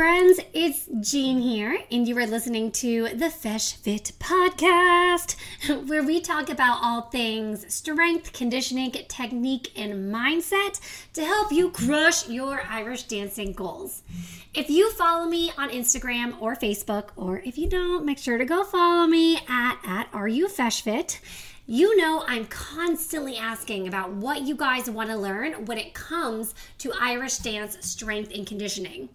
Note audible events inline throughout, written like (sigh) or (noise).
Friends? It's Jean here, and you are listening to the Feis Fit Podcast, (laughs) where we talk about all things strength, conditioning, technique, and mindset to help you crush your Irish dancing goals. If you follow me on Instagram or Facebook, or if you don't, make sure to go follow me at, at Are You Feis Fit. You know, I'm constantly asking about what you guys want to learn when it comes to Irish dance strength and conditioning.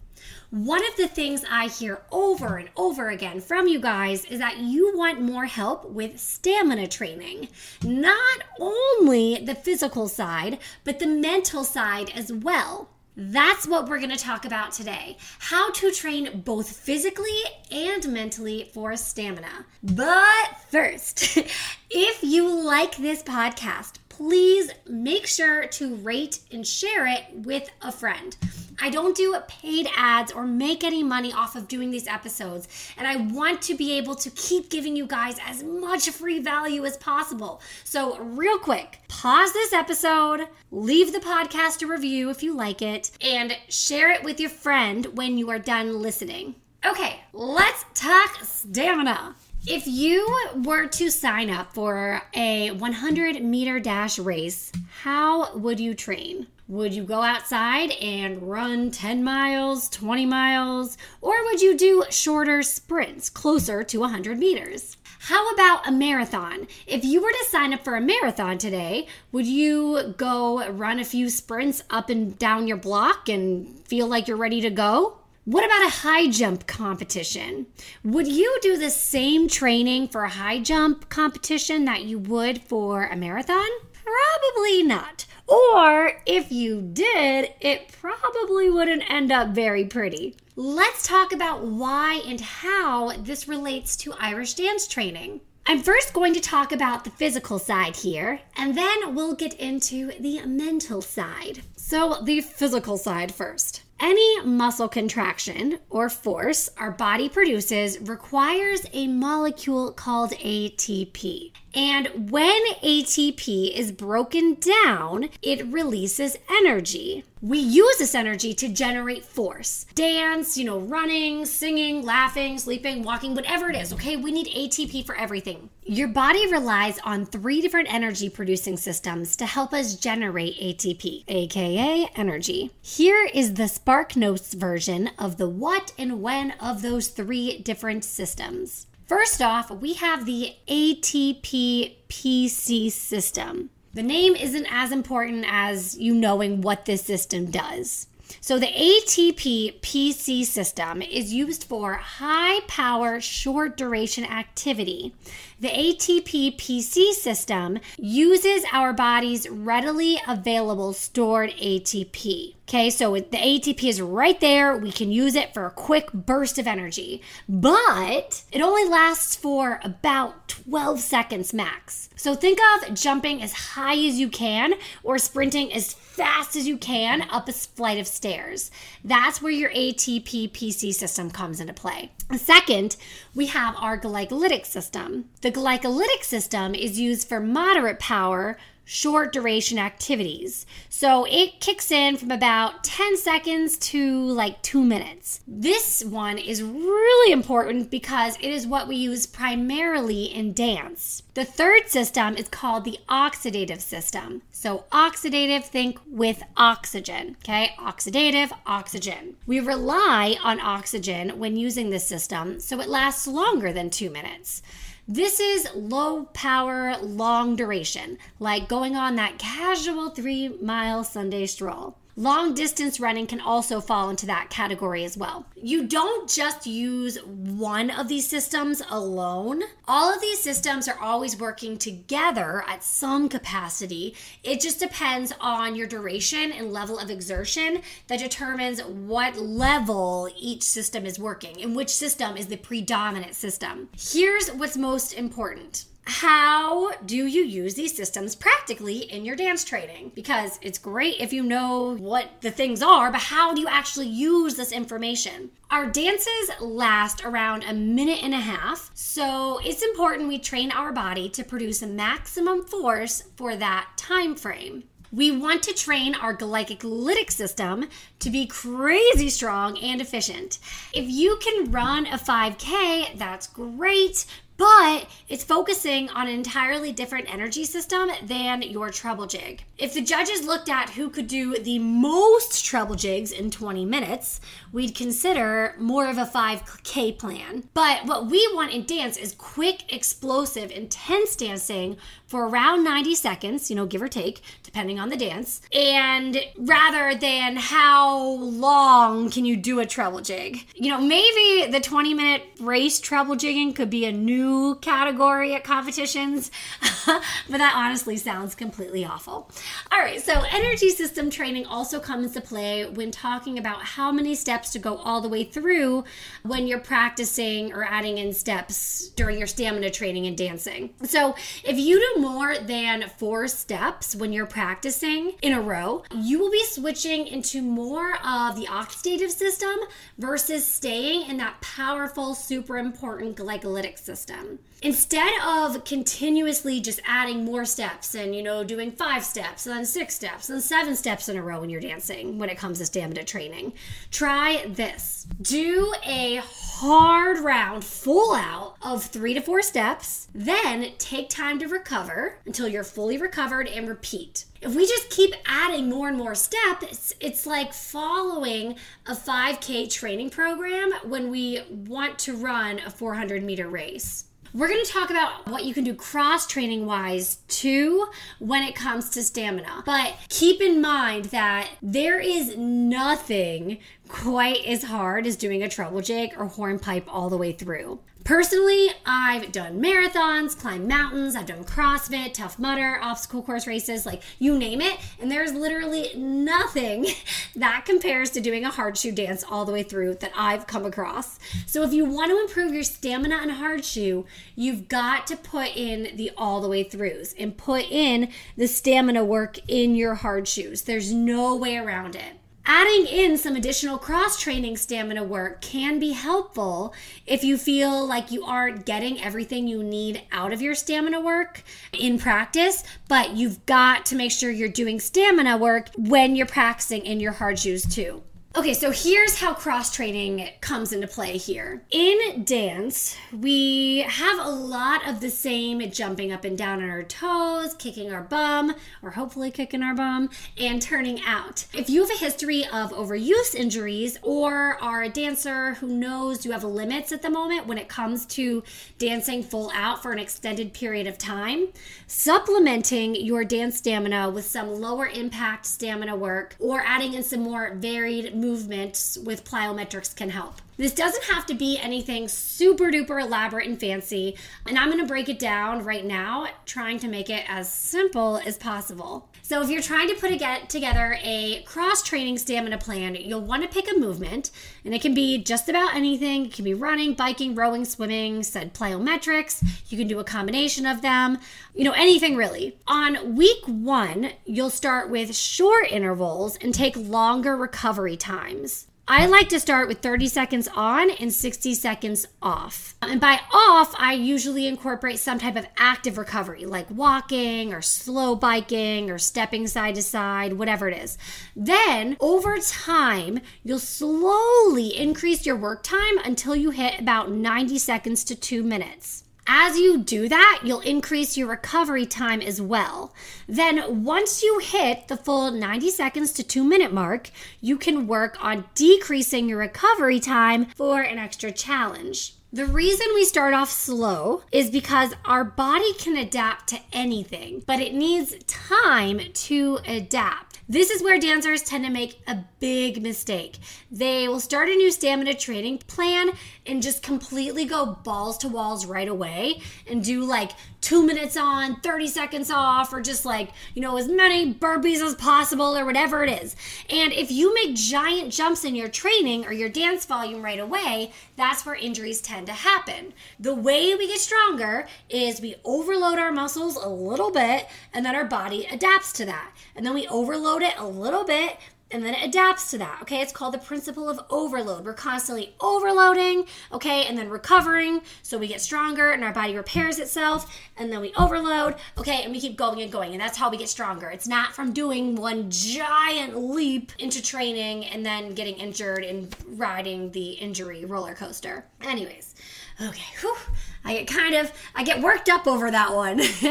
One of the things I hear over and over again from you guys is that you want more help with stamina training. Not only the physical side, but the mental side as well. That's what we're going to talk about today how to train both physically and mentally for stamina. But first, (laughs) if you like this podcast, please make sure to rate and share it with a friend. I don't do paid ads or make any money off of doing these episodes, and I want to be able to keep giving you guys as much free value as possible. So, real quick, pause this episode, leave the podcast a review if you like it, and share it with your friend when you are done listening. Okay, let's talk stamina. If you were to sign up for a 100 meter dash race, how would you train? Would you go outside and run 10 miles, 20 miles, or would you do shorter sprints closer to 100 meters? How about a marathon? If you were to sign up for a marathon today, would you go run a few sprints up and down your block and feel like you're ready to go? What about a high jump competition? Would you do the same training for a high jump competition that you would for a marathon? Probably not. Or if you did, it probably wouldn't end up very pretty. Let's talk about why and how this relates to Irish dance training. I'm first going to talk about the physical side here, and then we'll get into the mental side. So, the physical side first. Any muscle contraction or force our body produces requires a molecule called ATP. And when ATP is broken down, it releases energy. We use this energy to generate force. Dance, you know, running, singing, laughing, sleeping, walking, whatever it is, okay? We need ATP for everything. Your body relies on three different energy producing systems to help us generate ATP, aka energy. Here is the SparkNotes version of the what and when of those three different systems. First off, we have the ATP PC system. The name isn't as important as you knowing what this system does. So, the ATP PC system is used for high power, short duration activity. The ATP PC system uses our body's readily available stored ATP. Okay, so the ATP is right there. We can use it for a quick burst of energy, but it only lasts for about 12 seconds max. So think of jumping as high as you can or sprinting as fast as you can up a flight of stairs. That's where your ATP PC system comes into play. Second, we have our glycolytic system. The glycolytic system is used for moderate power short duration activities. So it kicks in from about 10 seconds to like two minutes. This one is really important because it is what we use primarily in dance. The third system is called the oxidative system. So, oxidative, think with oxygen, okay? Oxidative, oxygen. We rely on oxygen when using this system, so it lasts longer than two minutes. This is low power, long duration, like going on that casual three mile Sunday stroll. Long distance running can also fall into that category as well. You don't just use one of these systems alone. All of these systems are always working together at some capacity. It just depends on your duration and level of exertion that determines what level each system is working and which system is the predominant system. Here's what's most important how do you use these systems practically in your dance training? Because it's great if you know what the things are, but how do you actually use this information? Our dances last around a minute and a half, so it's important we train our body to produce a maximum force for that time frame. We want to train our glycolytic system to be crazy strong and efficient. If you can run a 5K, that's great, but it's focusing on an entirely different energy system than your treble jig. If the judges looked at who could do the most treble jigs in 20 minutes, we'd consider more of a 5K plan. But what we want in dance is quick, explosive, intense dancing for around 90 seconds, you know, give or take, depending on the dance, and rather than how long can you do a treble jig. You know, maybe the 20 minute race treble jigging could be a new category at competitions, (laughs) but that honestly sounds completely awful. All right, so energy system training also comes into play when talking about how many steps to go all the way through when you're practicing or adding in steps during your stamina training and dancing. So if you do more than four steps when you're practicing in a row, you will be switching into more of the oxidative system versus staying in that powerful, super important glycolytic system. Instead of continuously just adding more steps and, you know, doing five steps and then six steps and seven steps in a row when you're dancing when it comes to stamina training, try this. Do a hard round full out of three to four steps, then take time to recover until you're fully recovered and repeat. If we just keep adding more and more steps, it's, it's like following a 5K training program when we want to run a 400 meter race. We're going to talk about what you can do cross training wise too when it comes to stamina. But keep in mind that there is nothing quite as hard as doing a treble jig or hornpipe all the way through. Personally, I've done marathons, climbed mountains, I've done CrossFit, Tough Mudder, obstacle course races, like you name it, and there's literally nothing (laughs) that compares to doing a hard shoe dance all the way through that I've come across. So if you want to improve your stamina and hard shoe, you've got to put in the all the way throughs and put in the stamina work in your hard shoes. There's no way around it. Adding in some additional cross training stamina work can be helpful if you feel like you aren't getting everything you need out of your stamina work in practice, but you've got to make sure you're doing stamina work when you're practicing in your hard shoes too. Okay, so here's how cross training comes into play here. In dance, we have a lot of the same jumping up and down on our toes, kicking our bum, or hopefully kicking our bum, and turning out. If you have a history of overuse injuries or are a dancer who knows you have limits at the moment when it comes to dancing full out for an extended period of time, supplementing your dance stamina with some lower impact stamina work or adding in some more varied movements with plyometrics can help. This doesn't have to be anything super duper elaborate and fancy, and I'm gonna break it down right now, trying to make it as simple as possible. So, if you're trying to put a get together a cross training stamina plan, you'll want to pick a movement, and it can be just about anything. It can be running, biking, rowing, swimming, said plyometrics. You can do a combination of them, you know, anything really. On week one, you'll start with short intervals and take longer recovery times. I like to start with 30 seconds on and 60 seconds off. And by off, I usually incorporate some type of active recovery, like walking or slow biking or stepping side to side, whatever it is. Then, over time, you'll slowly increase your work time until you hit about 90 seconds to two minutes. As you do that, you'll increase your recovery time as well. Then, once you hit the full 90 seconds to two minute mark, you can work on decreasing your recovery time for an extra challenge. The reason we start off slow is because our body can adapt to anything, but it needs time to adapt. This is where dancers tend to make a big mistake. They will start a new stamina training plan and just completely go balls to walls right away and do like two minutes on, 30 seconds off, or just like, you know, as many burpees as possible or whatever it is. And if you make giant jumps in your training or your dance volume right away, that's where injuries tend to happen. The way we get stronger is we overload our muscles a little bit and then our body adapts to that. And then we overload it a little bit and then it adapts to that. Okay, it's called the principle of overload. We're constantly overloading, okay, and then recovering. So we get stronger and our body repairs itself, and then we overload, okay, and we keep going and going. And that's how we get stronger. It's not from doing one giant leap into training and then getting injured and riding the injury roller coaster. Anyways, okay, whew, I get kind of I get worked up over that one. (laughs)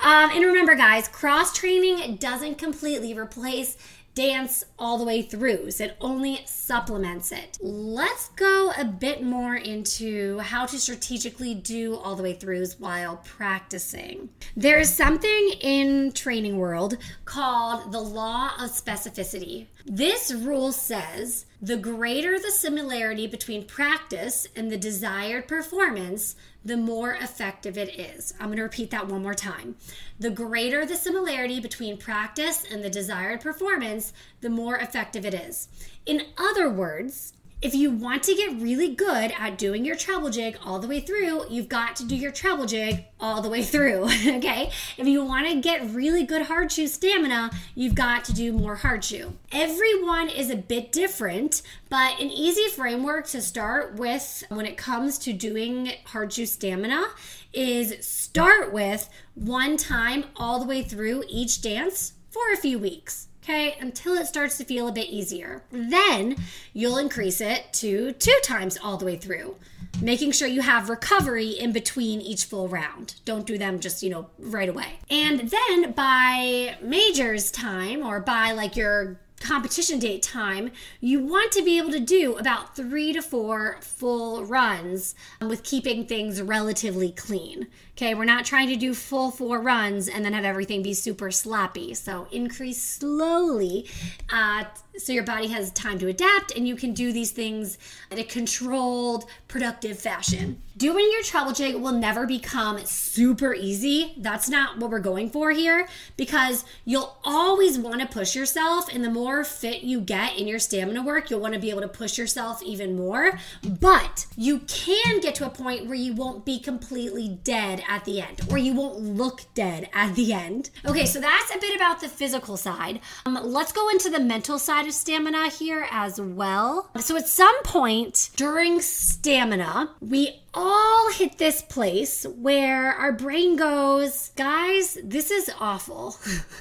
um, and remember, guys, cross training doesn't completely replace dance all the way through. So it only supplements it. Let's go a bit more into how to strategically do all the way throughs while practicing. There's something in training world called the law of specificity. This rule says the greater the similarity between practice and the desired performance, the more effective it is. I'm going to repeat that one more time. The greater the similarity between practice and the desired performance, the more effective it is. In other words, if you want to get really good at doing your treble jig all the way through, you've got to do your treble jig all the way through. (laughs) okay? If you want to get really good hard shoe stamina, you've got to do more hard shoe. Everyone is a bit different, but an easy framework to start with when it comes to doing hard shoe stamina is start with one time all the way through each dance for a few weeks okay, until it starts to feel a bit easier. Then you'll increase it to two times all the way through, making sure you have recovery in between each full round. Don't do them just, you know, right away. And then by majors time or by like your competition date time, you want to be able to do about three to four full runs with keeping things relatively clean. Okay, we're not trying to do full four runs and then have everything be super sloppy. So increase slowly uh, so your body has time to adapt and you can do these things in a controlled, productive fashion. Doing your treble jig will never become super easy. That's not what we're going for here because you'll always want to push yourself. And the more fit you get in your stamina work, you'll want to be able to push yourself even more. But you can get to a point where you won't be completely dead at the end, or you won't look dead at the end. Okay, so that's a bit about the physical side. Um, let's go into the mental side of stamina here as well. So, at some point during stamina, we all hit this place where our brain goes, guys, this is awful.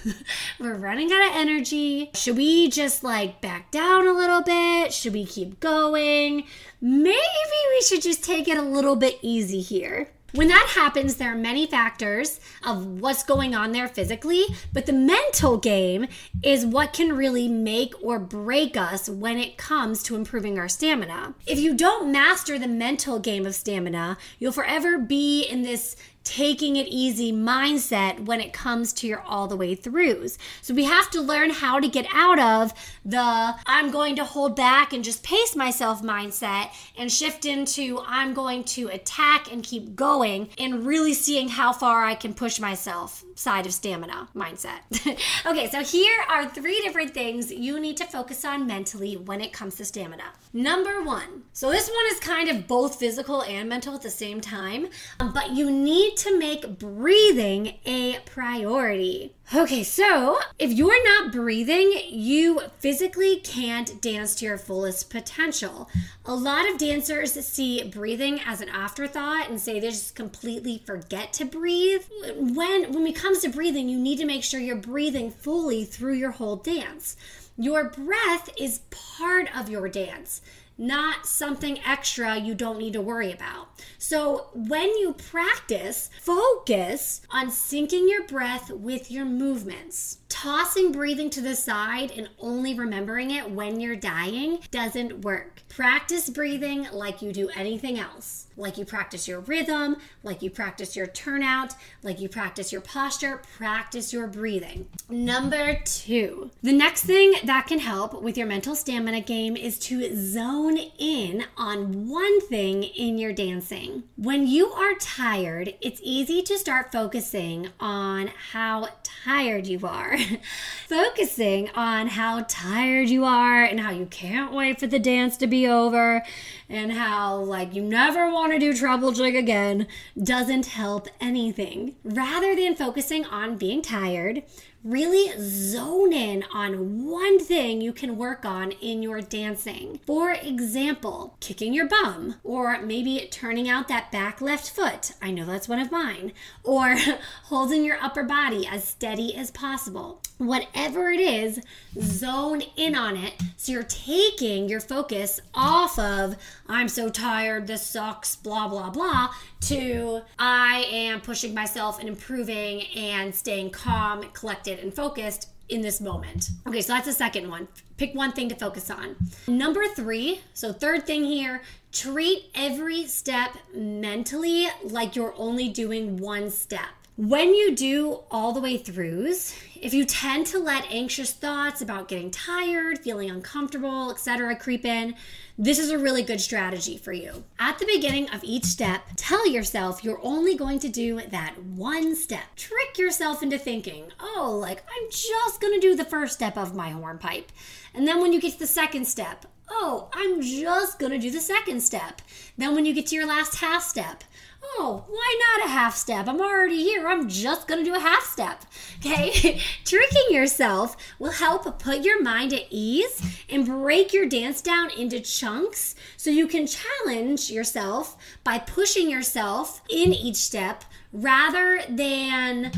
(laughs) We're running out of energy. Should we just like back down a little bit? Should we keep going? Maybe we should just take it a little bit easy here. When that happens, there are many factors of what's going on there physically, but the mental game is what can really make or break us when it comes to improving our stamina. If you don't master the mental game of stamina, you'll forever be in this taking it easy mindset when it comes to your all the way throughs. So we have to learn how to get out of the I'm going to hold back and just pace myself mindset and shift into I'm going to attack and keep going and really seeing how far I can push myself side of stamina mindset. (laughs) okay, so here are three different things you need to focus on mentally when it comes to stamina. Number one, so this one is kind of both physical and mental at the same time, um, but you need to make breathing a priority. Okay, so if you're not breathing, you physically can't dance to your fullest potential. A lot of dancers see breathing as an afterthought and say they just completely forget to breathe. When when it comes to breathing, you need to make sure you're breathing fully through your whole dance. Your breath is part of your dance not something extra you don't need to worry about. So, when you practice, focus on syncing your breath with your movements. Tossing breathing to the side and only remembering it when you're dying doesn't work. Practice breathing like you do anything else like you practice your rhythm, like you practice your turnout, like you practice your posture, practice your breathing. Number two, the next thing that can help with your mental stamina game is to zone in on one thing in your dancing. When you are tired, it's easy to start focusing on how tired you are. (laughs) focusing on how tired you are and how you can't wait for the dance to be over and how like you never want to do treble jig again doesn't help anything. Rather than focusing on being tired, really zone in on one thing you can work on in your dancing. For example, kicking your bum, or maybe turning out that back left foot. I know that's one of mine. Or (laughs) holding your upper body as steady as possible. Whatever it is, zone in on it so you're taking your focus off of, I'm so tired, this sucks, blah, blah, blah, to I am pushing myself and improving and staying calm, collected, and focused in this moment. Okay, so that's the second one. Pick one thing to focus on. Number three, so third thing here, treat every step mentally like you're only doing one step. When you do all the way throughs, if you tend to let anxious thoughts about getting tired, feeling uncomfortable, etc., creep in, this is a really good strategy for you. At the beginning of each step, tell yourself you're only going to do that one step. Trick yourself into thinking, oh, like I'm just gonna do the first step of my hornpipe. And then when you get to the second step, oh, I'm just gonna do the second step. Then when you get to your last half step, oh, why not a half step? I'm already here. I'm just going to do a half step. Okay? (laughs) Tricking yourself will help put your mind at ease and break your dance down into chunks so you can challenge yourself by pushing yourself in each step rather than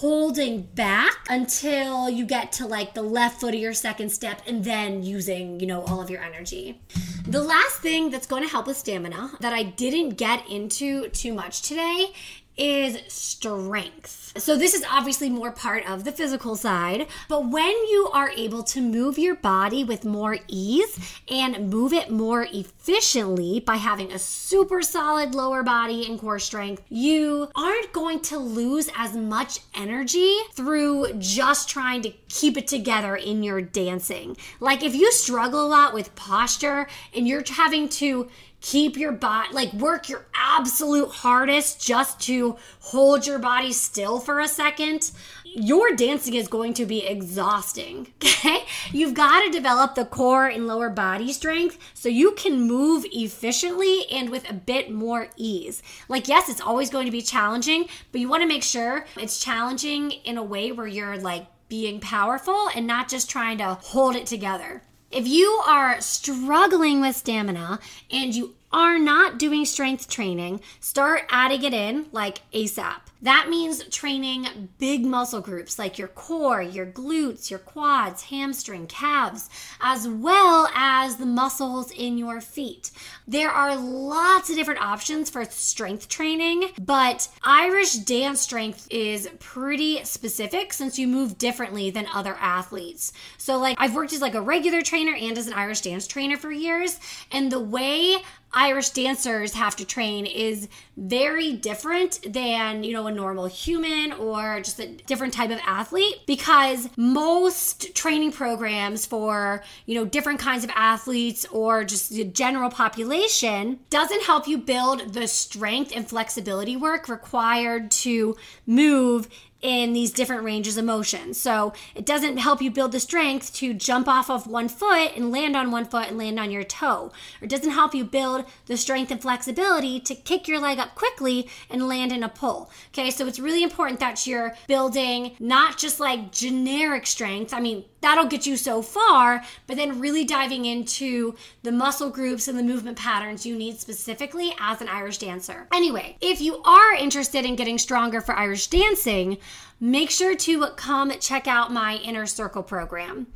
holding back until you get to like the left foot of your second step and then using, you know, all of your energy. The last thing that's going to help with stamina that I didn't get into too much today is strength. So, this is obviously more part of the physical side, but when you are able to move your body with more ease and move it more efficiently by having a super solid lower body and core strength, you aren't going to lose as much energy through just trying to keep it together in your dancing. Like, if you struggle a lot with posture and you're having to keep your body like work your absolute hardest just to hold your body still for a second. Your dancing is going to be exhausting (laughs) okay? You've got to develop the core and lower body strength so you can move efficiently and with a bit more ease. Like yes it's always going to be challenging but you want to make sure it's challenging in a way where you're like being powerful and not just trying to hold it together. If you are struggling with stamina and you are not doing strength training, start adding it in like ASAP. That means training big muscle groups like your core, your glutes, your quads, hamstring, calves, as well as the muscles in your feet. There are lots of different options for strength training, but Irish dance strength is pretty specific since you move differently than other athletes. So like I've worked as like a regular trainer and as an Irish dance trainer for years, and the way Irish dancers have to train is very different than, you know, a normal human or just a different type of athlete because most training programs for, you know, different kinds of athletes or just the general population doesn't help you build the strength and flexibility work required to move in these different ranges of motion. So it doesn't help you build the strength to jump off of one foot and land on one foot and land on your toe. Or it doesn't help you build the strength and flexibility to kick your leg up quickly and land in a pull. Okay, so it's really important that you're building not just like generic strength. I mean, that'll get you so far, but then really diving into the muscle groups and the movement patterns you need specifically as an Irish dancer. Anyway, if you are interested in getting stronger for Irish dancing, make sure to come check out my Inner Circle program.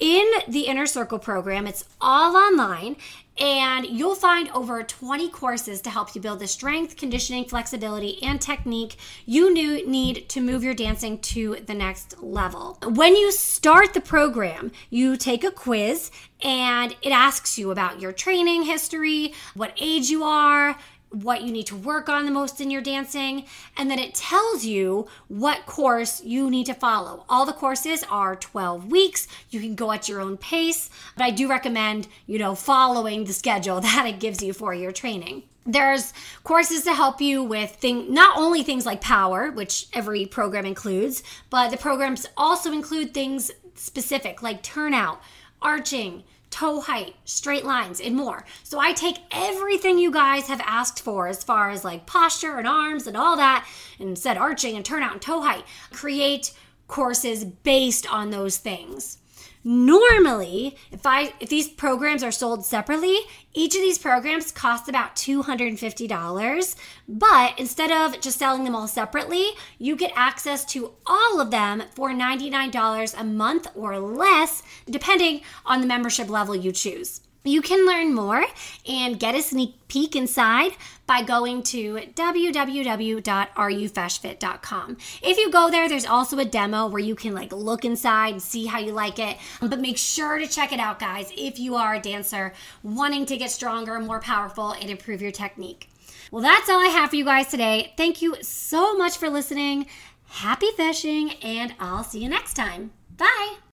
In the Inner Circle program, it's all online and you'll find over 20 courses to help you build the strength, conditioning, flexibility, and technique you need to move your dancing to the next level. When you start the program, you take a quiz and it asks you about your training history, what age you are, what you need to work on the most in your dancing, and then it tells you what course you need to follow. All the courses are 12 weeks. You can go at your own pace, but I do recommend, you know, following the schedule (laughs) that it gives you for your training. There's courses to help you with thing not only things like power, which every program includes, but the programs also include things specific like turnout, arching, toe height, straight lines, and more. So I take everything you guys have asked for as far as like posture and arms and all that, and said arching and turnout and toe height, create courses based on those things. Normally, if I if these programs are sold separately, each of these programs costs about $250. But instead of just selling them all separately, you get access to all of them for $99 a month or less, depending on the membership level you choose. You can learn more and get a sneak peek inside by going to www.areyoufeisfit.com. If you go there, there's also a demo where you can like look inside and see how you like it. But make sure to check it out, guys, if you are a dancer wanting to get stronger, more powerful, and improve your technique. Well, that's all I have for you guys today. Thank you so much for listening. Happy feising, and I'll see you next time. Bye.